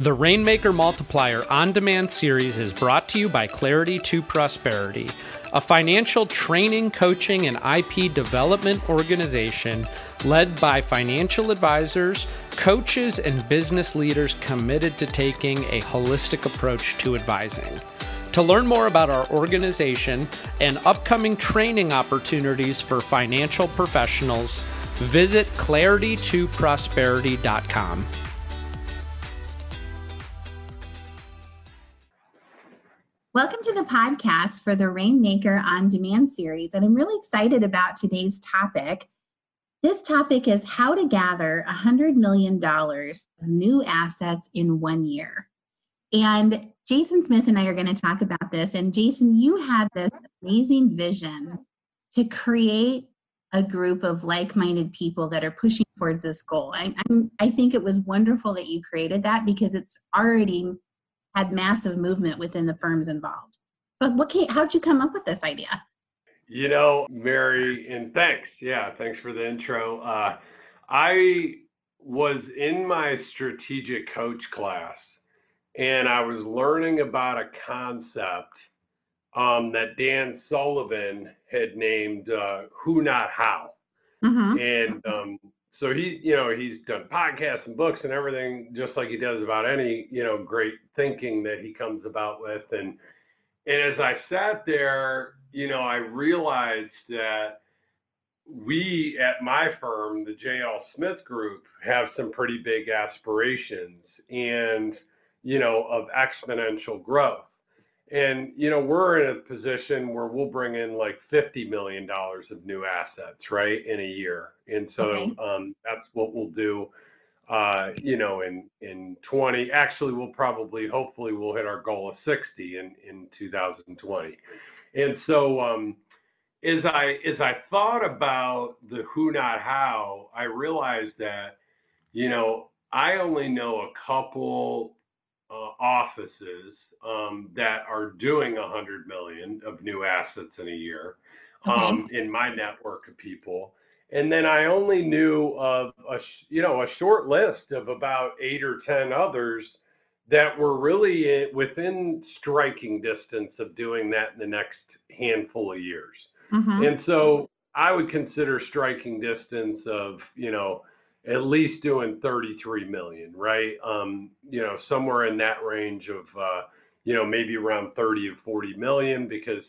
The Rainmaker Multiplier on demand series is brought to you by Clarity to Prosperity, a financial training, coaching, and IP development organization led by financial advisors, coaches, and business leaders committed to taking a holistic approach to advising. To learn more about our organization and upcoming training opportunities for financial professionals, visit claritytoprosperity.com. Welcome to the podcast for the Rainmaker on Demand series. And I'm really excited about today's topic. This topic is how to gather $100 million of new assets in one year. And Jason Smith and I are going to talk about this. And Jason, you had this amazing vision to create a group of like minded people that are pushing towards this goal. I, I think it was wonderful that you created that because it's already had massive movement within the firms involved. But what can, how'd you come up with this idea? You know, Mary, and thanks. Yeah, thanks for the intro. Uh, I was in my strategic coach class and I was learning about a concept um, that Dan Sullivan had named uh, Who Not How. Mm-hmm. And um, so he, you know, he's done podcasts and books and everything, just like he does about any, you know, great thinking that he comes about with. And and as I sat there, you know, I realized that we at my firm, the JL Smith Group, have some pretty big aspirations and you know of exponential growth. And you know, we're in a position where we'll bring in like fifty million dollars of new assets, right, in a year. And so okay. um, that's what we'll do. Uh, you know, in in 20, actually, we'll probably, hopefully, we'll hit our goal of 60 in in 2020. And so, um, as I as I thought about the who not how, I realized that, you know, I only know a couple offices um, that are doing 100 million of new assets in a year um, okay. in my network of people. And then I only knew of a you know a short list of about eight or ten others that were really within striking distance of doing that in the next handful of years. Mm-hmm. And so I would consider striking distance of you know at least doing 33 million, right? Um, you know somewhere in that range of uh, you know, maybe around 30 or 40 million because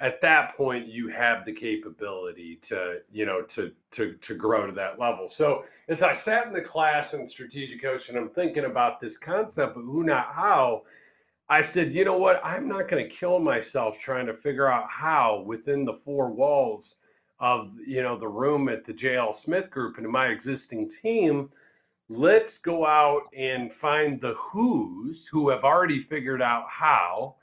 at that point you have the capability to, you know, to to to grow to that level. So as I sat in the class in strategic coaching, I'm thinking about this concept of who not how. I said, you know what? I'm not going to kill myself trying to figure out how within the four walls of you know the room at the JL Smith Group and my existing team let's go out and find the who's who have already figured out how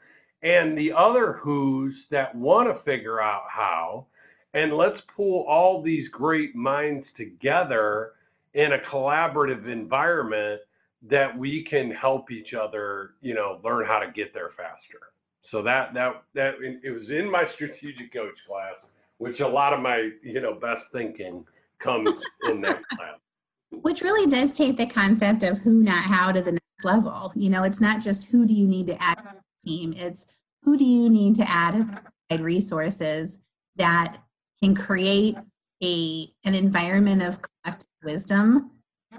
and the other who's that want to figure out how and let's pull all these great minds together in a collaborative environment that we can help each other you know learn how to get there faster. So that that that it was in my strategic coach class which a lot of my you know best thinking comes in that class which really does take the concept of who, not how, to the next level. You know, it's not just who do you need to add to uh-huh. the team, it's who do you need to add as resources that can create a an environment of collective wisdom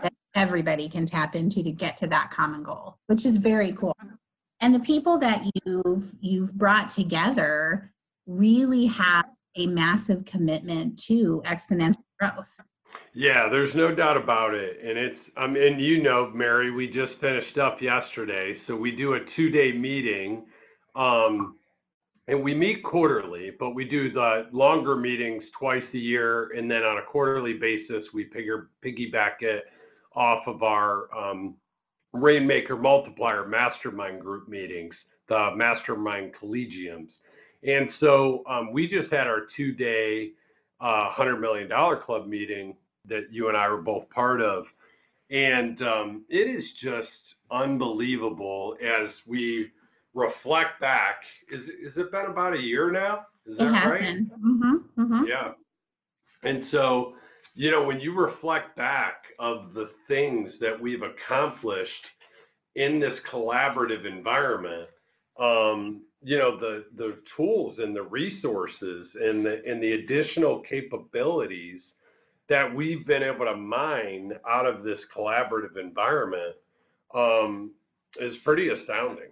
that everybody can tap into to get to that common goal, which is very cool. Uh-huh. And the people that you've you've brought together really have a massive commitment to exponential growth. Yeah, there's no doubt about it. And it's, um, mean, you know, Mary, we just finished up yesterday. So we do a two day meeting. Um, and we meet quarterly, but we do the longer meetings twice a year. And then on a quarterly basis, we pigger, piggyback it off of our um, Rainmaker Multiplier Mastermind Group meetings, the Mastermind Collegiums. And so um, we just had our two day uh, $100 million club meeting that you and I were both part of. And um, it is just unbelievable as we reflect back. Is, is it been about a year now? Is it has right? been. Mm-hmm, mm-hmm. Yeah. And so, you know, when you reflect back of the things that we've accomplished in this collaborative environment, um, you know, the the tools and the resources and the and the additional capabilities that we've been able to mine out of this collaborative environment um, is pretty astounding.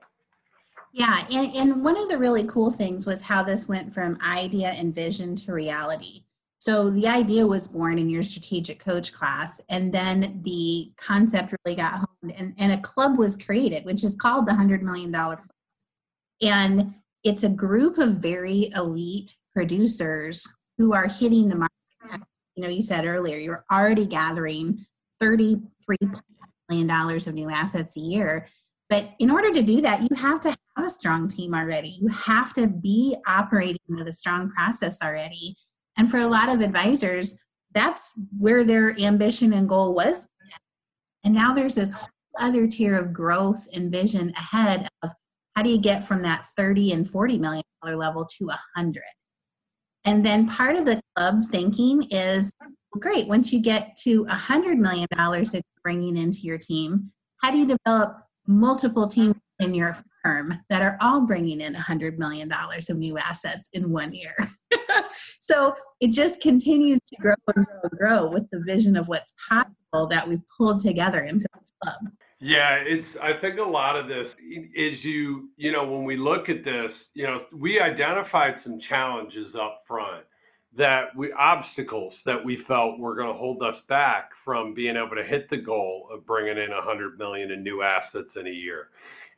Yeah, and, and one of the really cool things was how this went from idea and vision to reality. So the idea was born in your strategic coach class, and then the concept really got honed, and, and a club was created, which is called the $100 Million Club. And it's a group of very elite producers who are hitting the market. You know, you said earlier, you're already gathering $33 million of new assets a year. But in order to do that, you have to have a strong team already. You have to be operating with a strong process already. And for a lot of advisors, that's where their ambition and goal was. And now there's this whole other tier of growth and vision ahead of how do you get from that 30 and 40 million dollar level to 100 and then part of the club thinking is great once you get to 100 million dollars that you're bringing into your team how do you develop multiple teams in your firm that are all bringing in 100 million dollars of new assets in one year? So it just continues to grow and grow and grow with the vision of what's possible that we've pulled together into this club yeah, it's. I think a lot of this is you. You know, when we look at this, you know, we identified some challenges up front that we obstacles that we felt were going to hold us back from being able to hit the goal of bringing in 100 million in new assets in a year.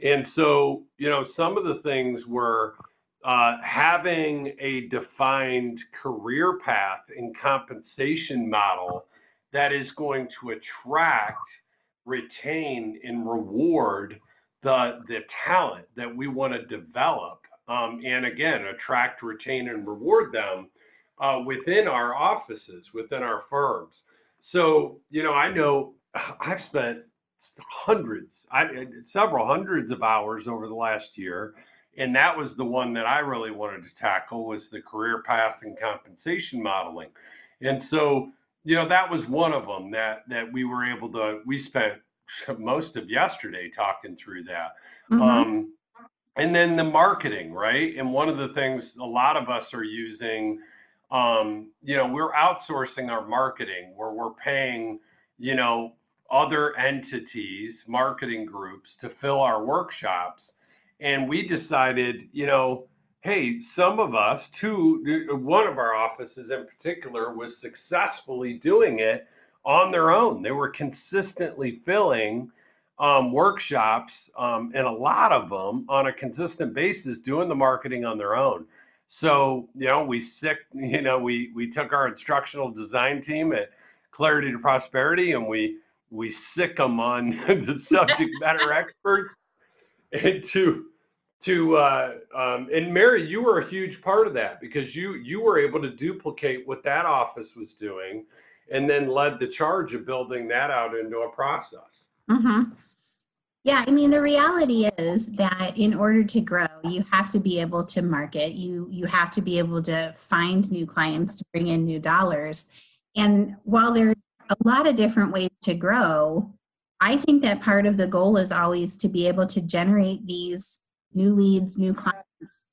And so, you know, some of the things were uh, having a defined career path and compensation model that is going to attract retain and reward the the talent that we want to develop um, and again attract retain and reward them uh, within our offices within our firms. So you know i know i've spent hundreds I, several hundreds of hours over the last year and that was the one that i really wanted to tackle was the career path and compensation modeling. And so you know that was one of them that that we were able to we spent most of yesterday talking through that. Mm-hmm. um, and then the marketing right? And one of the things a lot of us are using um, you know we're outsourcing our marketing where we're paying you know other entities marketing groups to fill our workshops. And we decided you know hey, some of us, two, one of our offices in particular was successfully doing it on their own. They were consistently filling um, workshops, um, and a lot of them on a consistent basis doing the marketing on their own. So, you know, we sick, you know, we we took our instructional design team at Clarity to Prosperity, and we we sick them on the subject matter experts and to uh, um, and Mary, you were a huge part of that because you you were able to duplicate what that office was doing, and then led the charge of building that out into a process. Mm-hmm. Yeah, I mean the reality is that in order to grow, you have to be able to market. You you have to be able to find new clients to bring in new dollars. And while there's a lot of different ways to grow, I think that part of the goal is always to be able to generate these new leads, new clients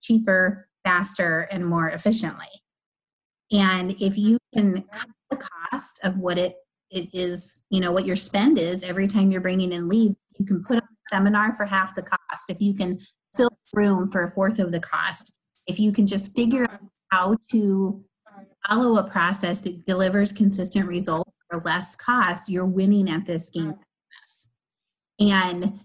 cheaper, faster, and more efficiently. And if you can cut the cost of what it it is, you know, what your spend is every time you're bringing in leads, you can put on a seminar for half the cost. If you can fill a room for a fourth of the cost, if you can just figure out how to follow a process that delivers consistent results for less cost, you're winning at this game. And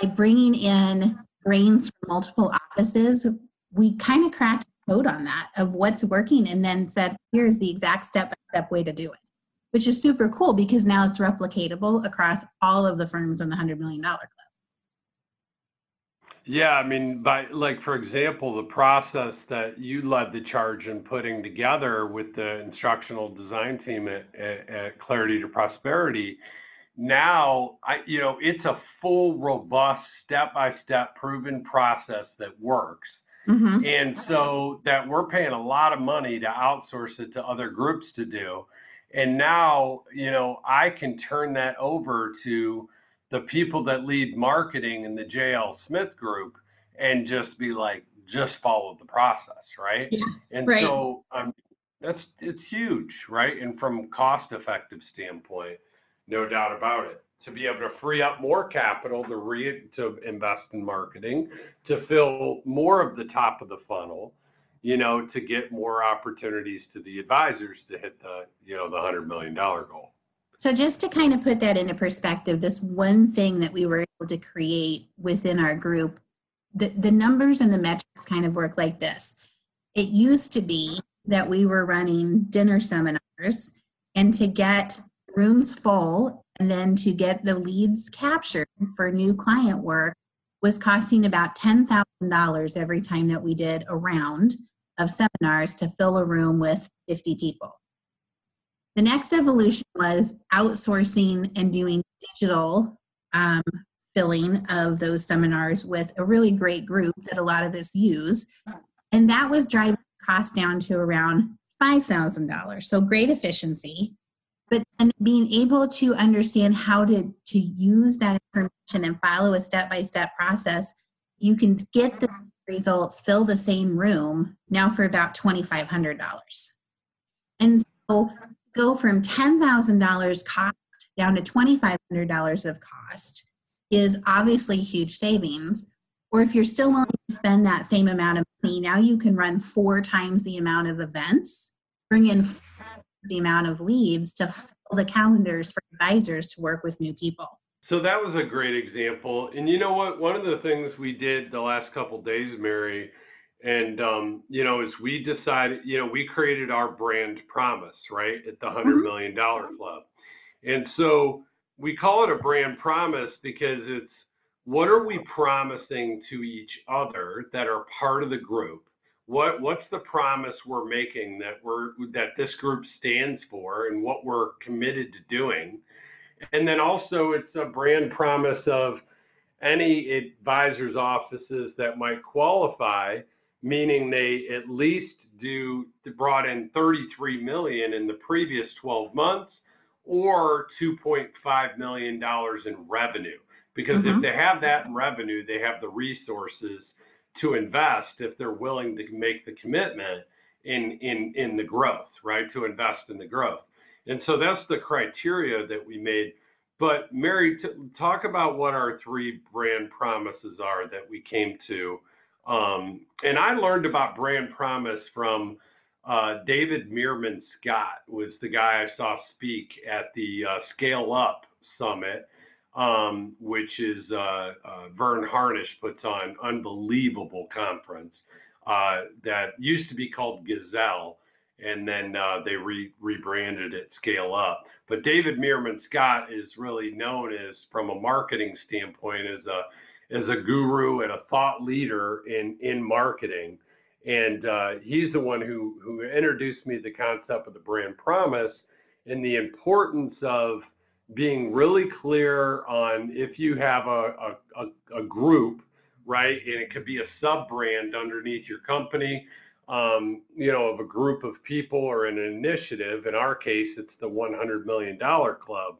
by bringing in brains from multiple offices, we kind of cracked code on that of what's working and then said, here's the exact step by step way to do it, which is super cool because now it's replicatable across all of the firms in the $100 million club. Yeah, I mean, by like for example, the process that you led the charge in putting together with the instructional design team at, at, at Clarity to Prosperity now I, you know, it's a full, robust, step-by-step proven process that works. Mm-hmm. And so that we're paying a lot of money to outsource it to other groups to do. And now, you know, I can turn that over to the people that lead marketing in the JL Smith group and just be like, just follow the process, right? Yeah, and right. so um, that's it's huge, right? And from cost effective standpoint, no doubt about it. To be able to free up more capital to re to invest in marketing, to fill more of the top of the funnel, you know, to get more opportunities to the advisors to hit the, you know, the hundred million dollar goal. So, just to kind of put that into perspective, this one thing that we were able to create within our group, the, the numbers and the metrics kind of work like this. It used to be that we were running dinner seminars, and to get rooms full and then to get the leads captured for new client work was costing about $10,000 every time that we did a round of seminars to fill a room with 50 people. The next evolution was outsourcing and doing digital um, filling of those seminars with a really great group that a lot of us use. And that was driving cost down to around $5,000. So great efficiency. But then being able to understand how to, to use that information and follow a step by step process, you can get the results, fill the same room now for about $2,500. And so go from $10,000 cost down to $2,500 of cost is obviously huge savings. Or if you're still willing to spend that same amount of money, now you can run four times the amount of events, bring in the amount of leads to fill the calendars for advisors to work with new people. So that was a great example. And you know what? One of the things we did the last couple days, Mary, and um, you know, as we decided, you know, we created our brand promise, right, at the hundred mm-hmm. million dollar club, and so we call it a brand promise because it's what are we promising to each other that are part of the group? What what's the promise we're making that we're that this group stands for and what we're committed to doing? And then also it's a brand promise of any advisors offices that might qualify meaning they at least do brought in 33 million in the previous 12 months or 2.5 million dollars in revenue because mm-hmm. if they have that in revenue they have the resources to invest if they're willing to make the commitment in in in the growth right? To invest in the growth. And so that's the criteria that we made. But mary t- talk about what our three brand promises are that we came to. Um, and I learned about brand promise from uh, David Meerman Scott was the guy I saw speak at the uh, Scale Up Summit, um, which is uh, uh Verne Harnish puts on unbelievable conference uh, that used to be called Gazelle, and then uh, they re- rebranded it Scale Up. But David Meerman Scott is really known as, from a marketing standpoint, as a as a guru and a thought leader in in marketing. And uh, he's the one who who introduced me to the concept of the brand promise and the importance of being really clear on if you have a, a, a, group, right? And it could be a sub brand underneath your company, um, you know, of a group of people or an initiative. In our case, it's the $100 million club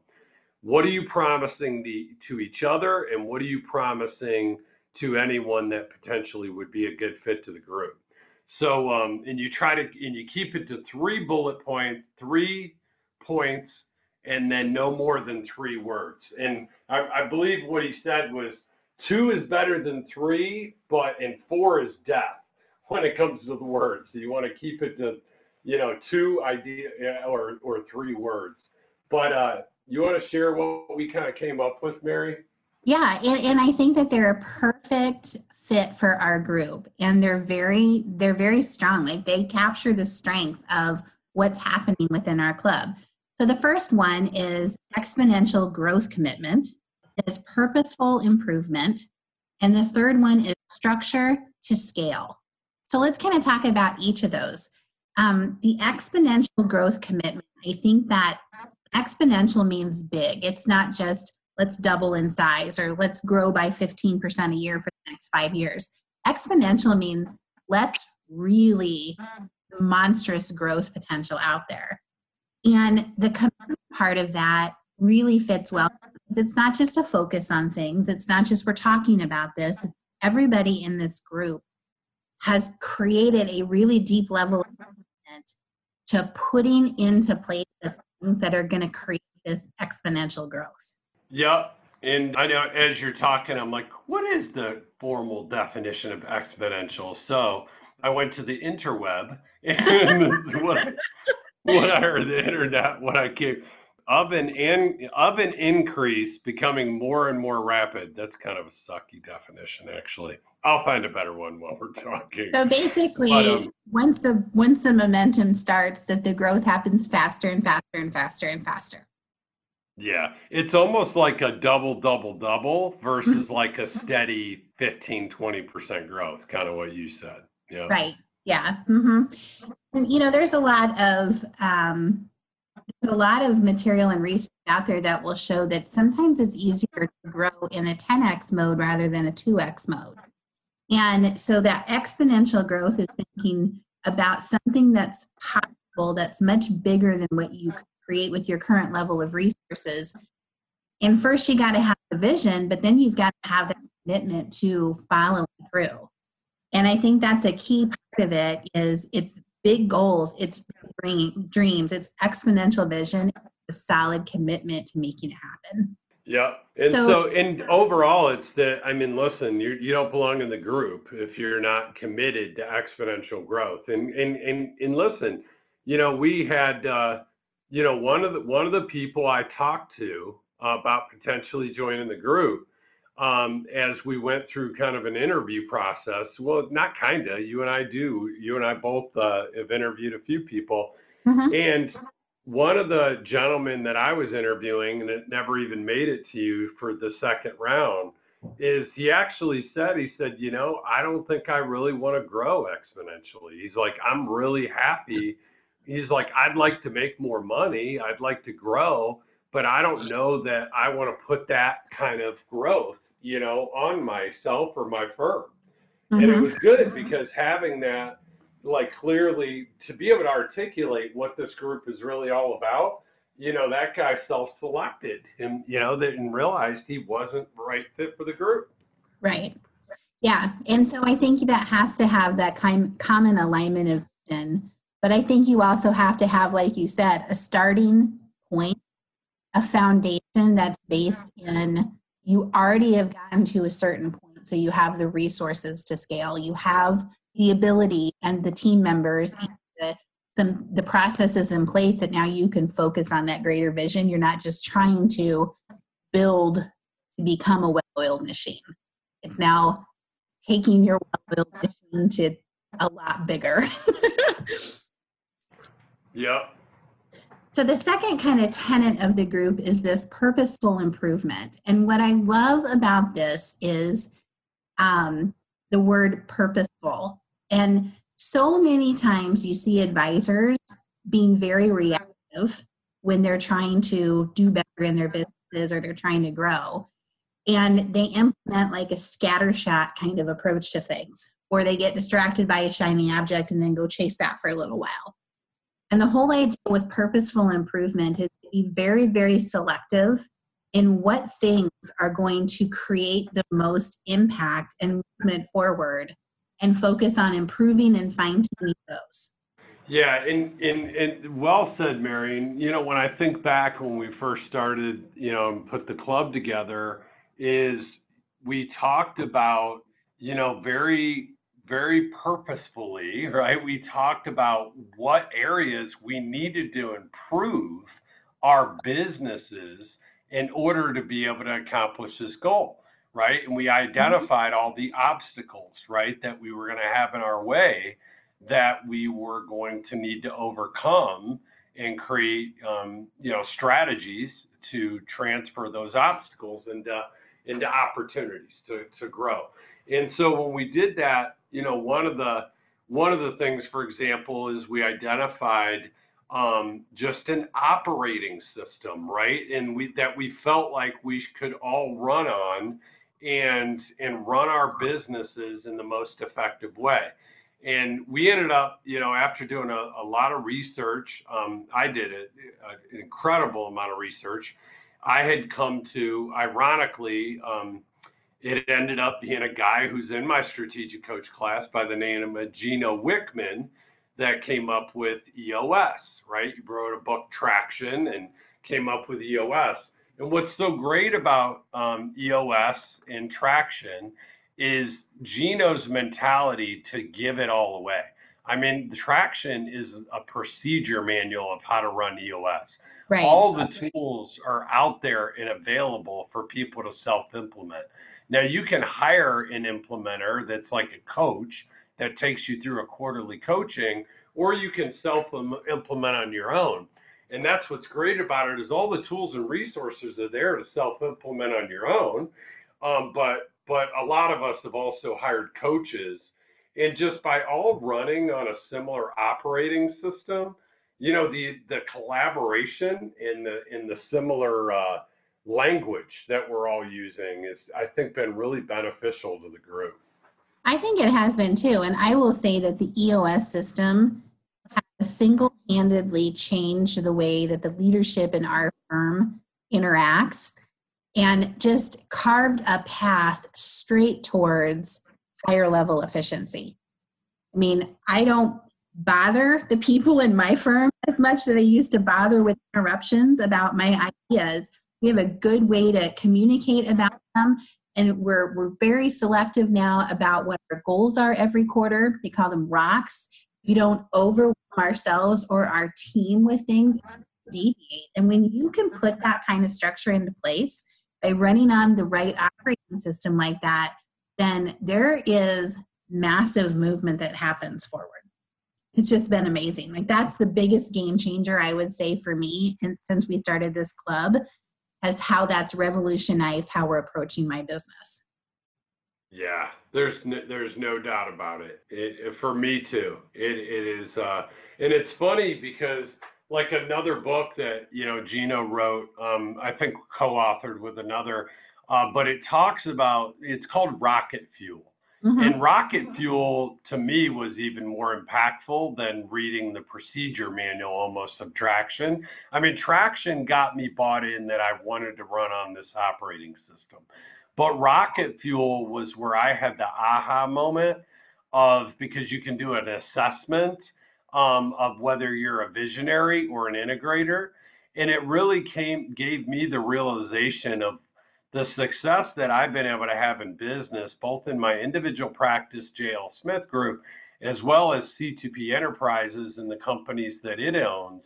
what are you promising the, to each other and what are you promising to anyone that potentially would be a good fit to the group so um, and you try to and you keep it to three bullet points three points and then no more than three words. And I, I believe what he said was two is better than three but and four is death when it comes to the words. You want to keep it to you know two idea or or three words. But uh you want to share what we kind of came up with, Mary? Yeah, and, and I think that they're a perfect fit for our group and they're very they're very strong. Like they capture the strength of what's happening within our club so the first one is exponential growth commitment is purposeful improvement and the third one is structure to scale so let's kind of talk about each of those um, the exponential growth commitment i think that exponential means big. It's not just let's double in size or let's grow by 15% a year for the next five years. Exponential means let's really monstrous growth potential out there. And the part of that really fits well it's not just a focus on things. It's not just we're talking about this. Everybody in this group has created a really deep level of commitment to putting into place the things that are going to create this exponential growth. Yep. And I know as you're talking, I'm like, what is the formal definition of exponential? So I went to the interweb and what, what I heard the internet, what I came of an in, of an increase becoming more and more rapid. That's kind of a sucky definition, actually. I'll find a better one while we're talking. So basically, but, um, once the once the momentum starts, that the growth happens faster and faster and faster and faster. Yeah, it's almost like a double, double, double versus mm-hmm. like a steady 15, 20% growth, kind of what you said. Yeah. Right. Yeah. Mm-hmm. You know, there's a lot of, um, there's a lot of material and research out there that will show that sometimes it's easier to grow in a 10x mode rather than a 2x mode. And so that exponential growth is thinking about something that's possible, that's much bigger than what you create with your current level of resources. And first, you got to have a vision, but then you've got to have that commitment to following through. And I think that's a key part of it is it's big goals, it's dreams, it's exponential vision, a solid commitment to making it happen. Yeah. And so, so, and overall, it's that, I mean, listen, you, you don't belong in the group if you're not committed to exponential growth. And, and, and, and listen, you know, we had, uh, you know, one of the one of the people I talked to uh, about potentially joining the group um, as we went through kind of an interview process. Well, not kinda. You and I do. You and I both uh, have interviewed a few people, mm-hmm. and one of the gentlemen that I was interviewing, and it never even made it to you for the second round, is he actually said, he said, you know, I don't think I really want to grow exponentially. He's like, I'm really happy he's like, I'd like to make more money, I'd like to grow, but I don't know that I want to put that kind of growth, you know, on myself or my firm. Mm-hmm. And it mm-hmm. was good because having that, like clearly to be able to articulate what this group is really all about, you know, that guy self-selected and you know, and realized he wasn't the right fit for the group. Right. Yeah. And so I think that has to have that kind common alignment of vision but I think you also have to have, like you said, a starting point, a foundation that's based in you already have gotten to a certain point. So you have the resources to scale, you have the ability and the team members, the, some the processes in place that now you can focus on that greater vision. You're not just trying to build to become a well-oiled machine. It's now taking your well-oiled machine to a lot bigger. Yep. So the second kind of tenet of the group is this purposeful improvement. And what I love about this is um, the word purposeful. And so many times you see advisors being very reactive when they're trying to do better in their businesses or they're trying to grow. And they implement like a scattershot kind of approach to things, or they get distracted by a shiny object and then go chase that for a little while. And the whole idea with purposeful improvement is to be very, very selective in what things are going to create the most impact and movement forward and focus on improving and fine tuning those. Yeah, and, and, and well said, Marion. You know, when I think back when we first started, you know, and put the club together, is we talked about, you know, very very purposefully, right? We talked about what areas we needed to improve our businesses in order to be able to accomplish this goal, right? And we mm-hmm. identified all the obstacles, right, that we were going to have in our way that we were going to need to overcome and create, um, you know, strategies to transfer those obstacles into into opportunities to, to grow. And so when we did that, you know, one of the one of the things, for example, is we identified um, just an operating system, right? And we that we felt like we could all run on and and run our businesses in the most effective way. And we ended up, you know, after doing a, a lot of research, um, I did it, an incredible amount of research. I had come to, ironically, um, it ended up being a guy who's in my strategic coach class by the name of Gino Wickman that came up with EOS, right? You wrote a book, Traction, and came up with EOS. And what's so great about um, EOS and Traction is Gino's mentality to give it all away. I mean, Traction is a procedure manual of how to run EOS. Right. All the tools are out there and available for people to self implement. Now, you can hire an implementer that's like a coach that takes you through a quarterly coaching, or you can self implement on your own. And that's what's great about it is all the tools and resources are there to self implement on your own. Um, but but a lot of us have also hired coaches, and just by all running on a similar operating system, you know the the collaboration in the in the similar uh, language that we're all using is I think been really beneficial to the group. I think it has been too, and I will say that the EOS system has single-handedly changed the way that the leadership in our firm interacts and just carved a path straight towards higher level efficiency. I mean, I don't bother the people in my firm as much that I used to bother with interruptions about my ideas. We have a good way to communicate about them, and we're, we're very selective now about what our goals are every quarter. They call them rocks. We don't overwhelm ourselves or our team with things, deviate. And when you can put that kind of structure into place by running on the right operating system like that, then there is massive movement that happens forward it's just been amazing. Like that's the biggest game changer I would say for me and since we started this club as how that's revolutionized how we're approaching my business. Yeah, there's no, there's no doubt about it. it. it for me too. It it is uh and it's funny because like another book that you know Gino wrote, um, I think co-authored with another, uh, but it talks about it's called Rocket Fuel, Mm-hmm. And rocket fuel to me was even more impactful than reading the procedure manual almost of traction. I mean, traction got me bought in that I wanted to run on this operating system. But rocket fuel was where I had the aha moment of because you can do an assessment um, of whether you're a visionary or an integrator. And it really came gave me the realization of the success that I've been able to have in business, both in my individual practice, JL Smith Group, as well as C2P Enterprises and the companies that it owns,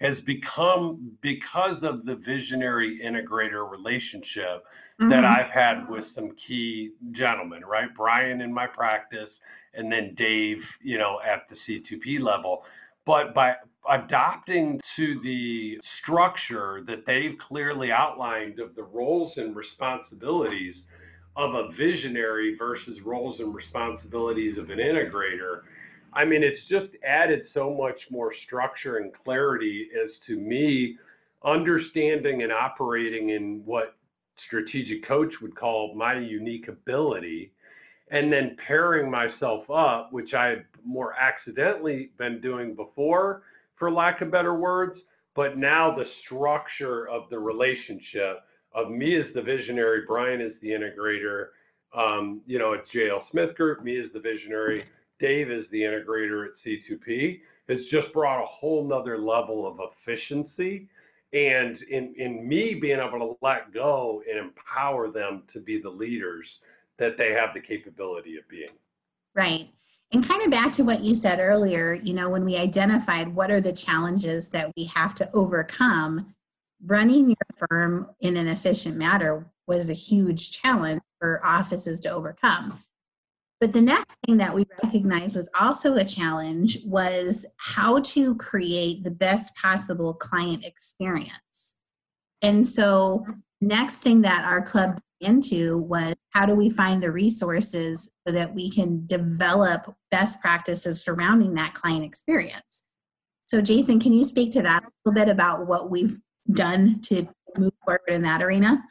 has become because of the visionary integrator relationship mm-hmm. that I've had with some key gentlemen, right? Brian in my practice, and then Dave, you know, at the C2P level. But by adopting to the structure that they've clearly outlined of the roles and responsibilities of a visionary versus roles and responsibilities of an integrator, I mean, it's just added so much more structure and clarity as to me understanding and operating in what strategic coach would call my unique ability and then pairing myself up, which I had more accidentally been doing before, for lack of better words, but now the structure of the relationship of me as the visionary, Brian is the integrator, um, you know, at JL Smith Group, me as the visionary, Dave is the integrator at C2P, has just brought a whole nother level of efficiency. And in, in me being able to let go and empower them to be the leaders that they have the capability of being. Right. And kind of back to what you said earlier, you know, when we identified what are the challenges that we have to overcome, running your firm in an efficient manner was a huge challenge for offices to overcome. But the next thing that we recognized was also a challenge was how to create the best possible client experience. And so next thing that our club into was how do we find the resources so that we can develop best practices surrounding that client experience. So, Jason, can you speak to that a little bit about what we've done to move forward in that arena?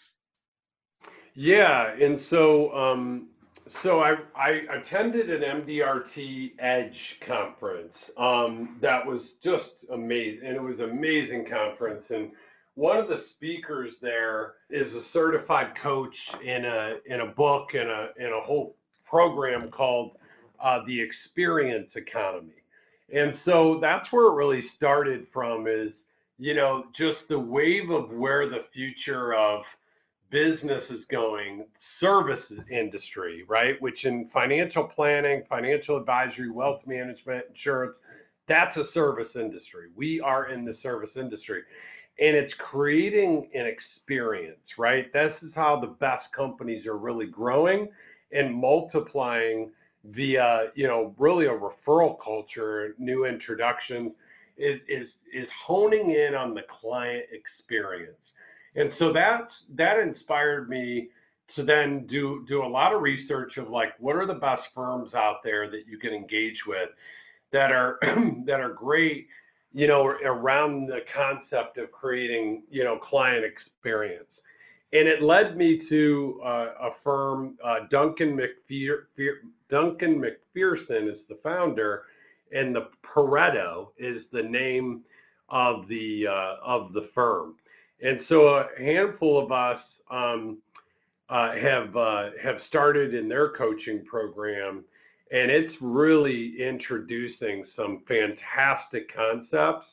Yeah, and so um, so I, I attended an MDRT Edge conference um, that was just amazing, and it was an amazing conference, and one of the speakers there is a certified coach in a in a book and a in a whole program called uh, the Experience Economy. And so that's where it really started from is, you know, just the wave of where the future of business is going, services industry, right? Which in financial planning, financial advisory, wealth management, insurance, that's a service industry. We are in the service industry and it's creating an experience, right? This is how the best companies are really growing and multiplying via, you know, really a referral culture, new introductions, is is is honing in on the client experience. And so that's that inspired me to then do do a lot of research of like what are the best firms out there that you can engage with that are that are great you know, around the concept of creating, you know, client experience. And it led me to uh, a firm, uh, Duncan, McPher- Duncan MacPherson is the founder, and the Pareto is the name of the uh, of the firm. And so a handful of us um, uh, have uh, have started in their coaching program and it's really introducing some fantastic concepts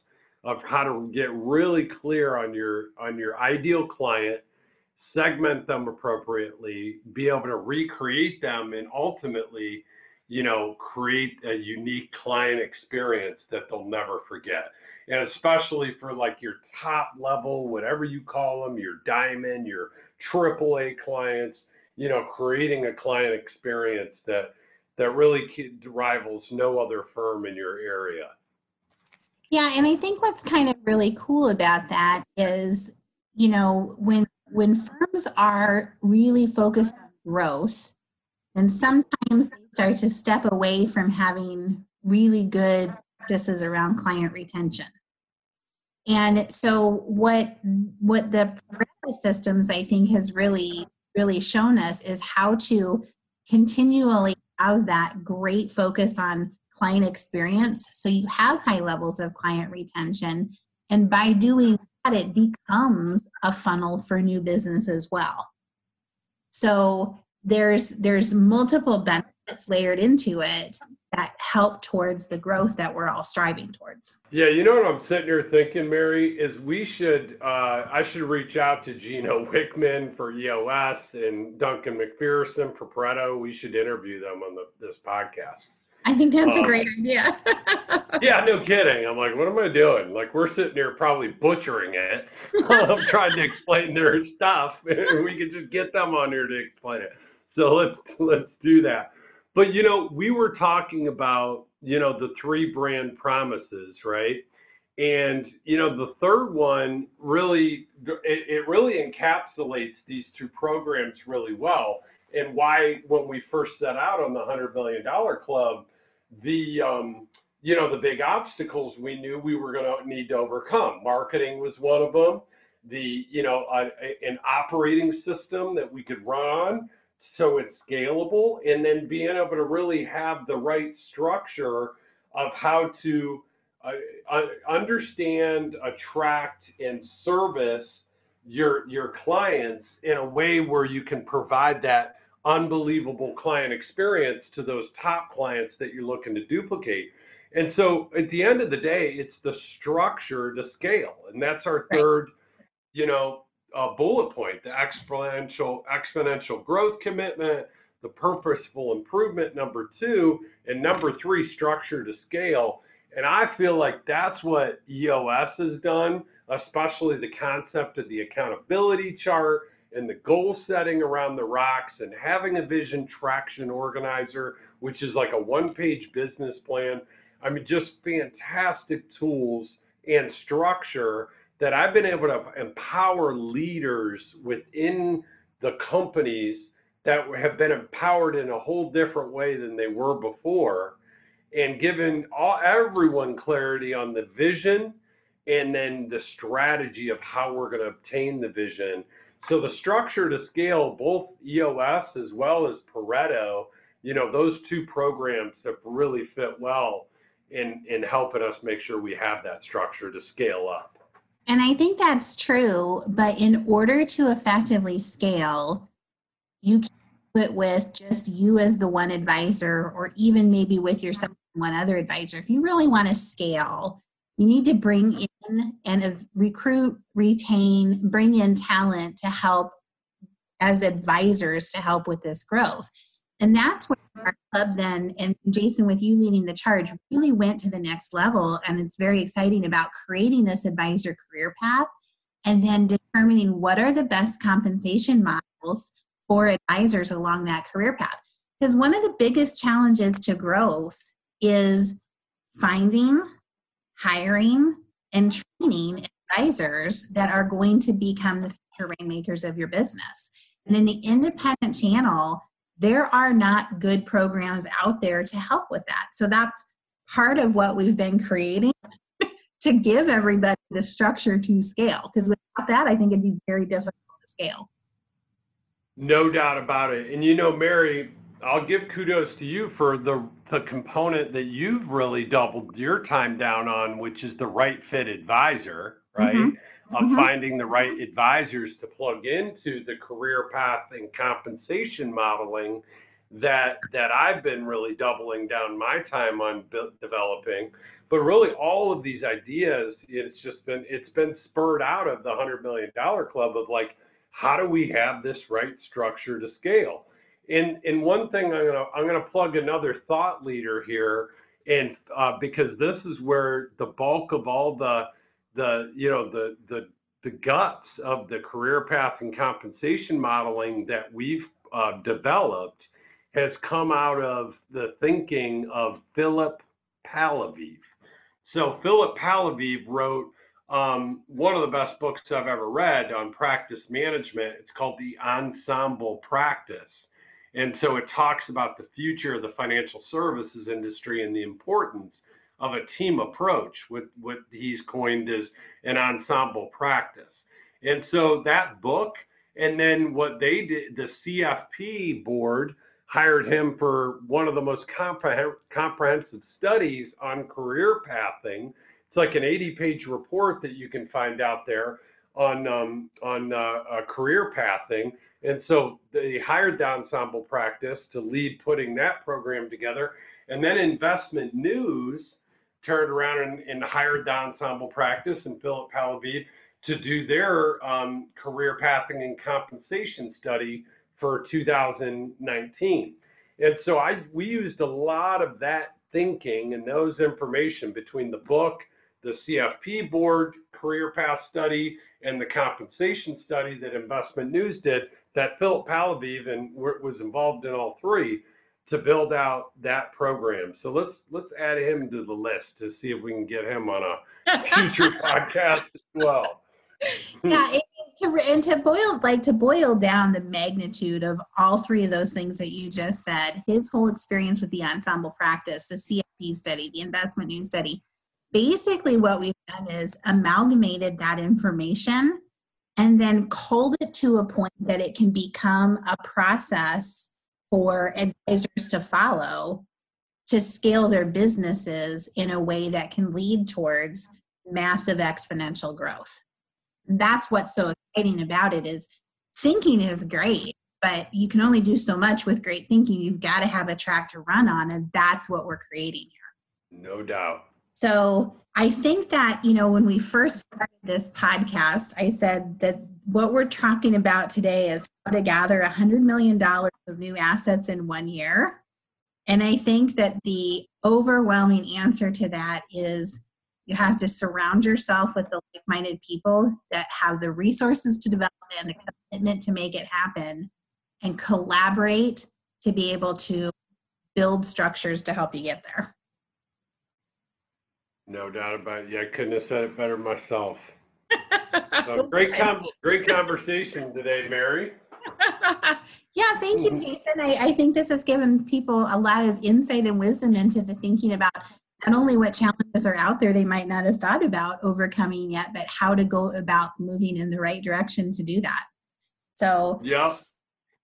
of how to get really clear on your on your ideal client segment them appropriately be able to recreate them and ultimately you know create a unique client experience that they'll never forget. And especially for like your top level whatever you call them your diamond your triple a clients you know creating a client experience that that really rivals no other firm in your area. Yeah, and I think what's kind of really cool about that is, you know, when when firms are really focused on growth, and sometimes they start to step away from having really good practices around client retention. And so what what the systems I think has really really shown us is how to continually have that great focus on client experience. So you have high levels of client retention. And by doing that, it becomes a funnel for new business as well. So there's there's multiple benefits layered into it that help towards the growth that we're all striving towards. Yeah, you know what I'm sitting here thinking, Mary, is we should uh, I should reach out to Gino Wickman for EOS and Duncan MacPherson for Pareto. We should interview them on the, this podcast. I think that's um, a great idea. yeah, no kidding. I'm like, what am I doing? Like, we're sitting here probably butchering it. I'm trying to explain their stuff. we could just get them on here to explain it. So let's let's do that. But you know, we were talking about you know the three brand promises, right? And you know, the third one really it, it really encapsulates these two programs really well. And why, when we first set out on the hundred million dollar club, the um, you know the big obstacles we knew we were going to need to overcome. Marketing was one of them. The you know a, an operating system that we could run on so it's scalable and then being able to really have the right structure of how to uh, understand, attract, and service your your clients in a way where you can provide that unbelievable client experience to those top clients that you're looking to duplicate. And so at the end of the day, it's the structure to scale. And that's our third, you know, uh, bullet point, the exponential exponential growth commitment, the purposeful improvement number two, and number three, structure to scale. And I feel like that's what EOS has done, especially the concept of the accountability chart and the goal setting around the rocks and having a vision traction organizer, which is like a one page business plan. I mean, just fantastic tools and structure that I've been able to empower leaders within the companies that have been empowered in a whole different way than they were before and given all everyone clarity on the vision and then the strategy of how we're going to obtain the vision. So the structure to scale both EOS as well as Pareto, you know, those two programs have really fit well in in helping us make sure we have that structure to scale up. And I think that's true, but in order to effectively scale, you can do it with just you as the one advisor, or even maybe with yourself one other advisor. If you really want to scale, you need to bring in and recruit, retain, bring in talent to help as advisors to help with this growth. And that's where our club then, and Jason, with you leading the charge, really went to the next level. And it's very exciting about creating this advisor career path and then determining what are the best compensation models for advisors along that career path. Because one of the biggest challenges to growth is finding, hiring, and training advisors that are going to become the future rainmakers of your business. And in the independent channel, there are not good programs out there to help with that. So that's part of what we've been creating to give everybody the structure to scale. Because without that, I think it'd be very difficult to scale. No doubt about it. And you know, Mary, I'll give kudos to you for the the component that you've really doubled your time down on, which is the right fit advisor, right? Mm-hmm of mm-hmm. finding the right advisors to plug into the career path and compensation modeling that that I've been really doubling down my time on developing. But really, all of these ideas, it's just been it's been spurred out of the hundred million dollar club of like, how do we have this right structure to scale? And and one thing I'm gonna I'm gonna plug another thought leader here, and uh, because this is where the bulk of all the the you know the the the guts of the career path and compensation modeling that we've uh, developed has come out of the thinking of Philip Palaveev. So Philip Palaveev wrote um, one of the best books I've ever read on practice management. It's called The Ensemble Practice. And so it talks about the future of the financial services industry and the importance of a team approach, with what he's coined as an ensemble practice. And so that book, and then what they did, the CFP board hired him for one of the most comprehensive studies on career pathing. It's like an 80-page report that you can find out there on um, on uh, uh, career pathing. And so they hired the ensemble practice to lead putting that program together. And then Investment News turned around and, and hired the ensemble practice and Philip Palaveev to do their um, career pathing and compensation study for 2019. And so I we used a lot of that thinking and those information between the book, the CFP board career path study, and the compensation study that Investment News did that Philip Palaveev and was involved in all three to build out that program. So let's let's add him to the list to see if we can get him on a future podcast as well. yeah, and to and to boil like to boil down the magnitude of all three of those things that you just said. His whole experience with the ensemble practice, the CFP study, the investment news study. Basically, what we've done is amalgamated that information and then culled it to a point that it can become a process for advisors to follow to scale their businesses in a way that can lead towards massive exponential growth. That's what's so exciting about it is thinking is great, but you can only do so much with great thinking. You've got to have a track to run on, and that's what we're creating here. No doubt. So I think that, you know, when we first started this podcast, I said that what we're talking about today is how to gather $100 million of new assets in one year. And I think that the overwhelming answer to that is you have to surround yourself with the like minded people that have the resources to develop and the commitment to make it happen and collaborate to be able to build structures to help you get there. No doubt about it. Yeah, I couldn't have said it better myself. So great, com- great conversation today, Mary. yeah, thank you, mm-hmm. Jason. I, I think this has given people a lot of insight and wisdom into the thinking about not only what challenges are out there they might not have thought about overcoming yet, but how to go about moving in the right direction to do that. So, yeah.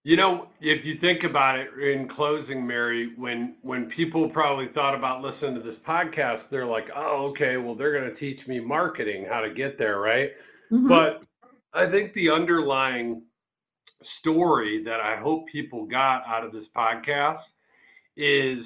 You know, if you think about it in closing, Mary, when when people probably thought about listening to this podcast, they're like, "Oh, okay, well they're going to teach me marketing, how to get there, right?" Mm-hmm. But I think the underlying story that I hope people got out of this podcast is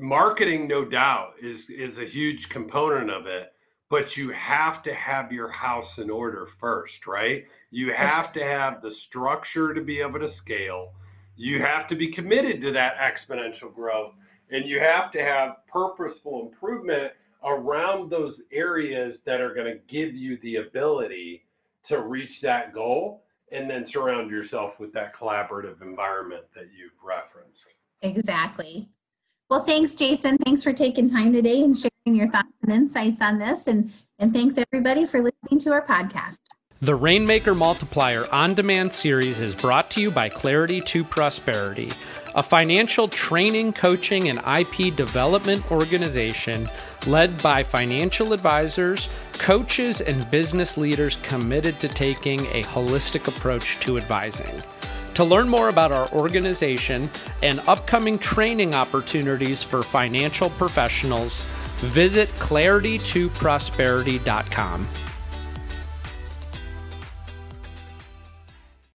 marketing no doubt is is a huge component of it but you have to have your house in order first right? You have to have the structure to be able to scale. You have to be committed to that exponential growth and you have to have purposeful improvement around those areas that are going to give you the ability to reach that goal and then surround yourself with that collaborative environment that you've referenced. Exactly. Well, thanks, Jason. Thanks for taking time today and sharing your thoughts and insights on this. And, and thanks, everybody, for listening to our podcast. The Rainmaker Multiplier on demand series is brought to you by Clarity to Prosperity, a financial training, coaching, and IP development organization led by financial advisors, coaches, and business leaders committed to taking a holistic approach to advising. To learn more about our organization and upcoming training opportunities for financial professionals, visit claritytoprosperity.com.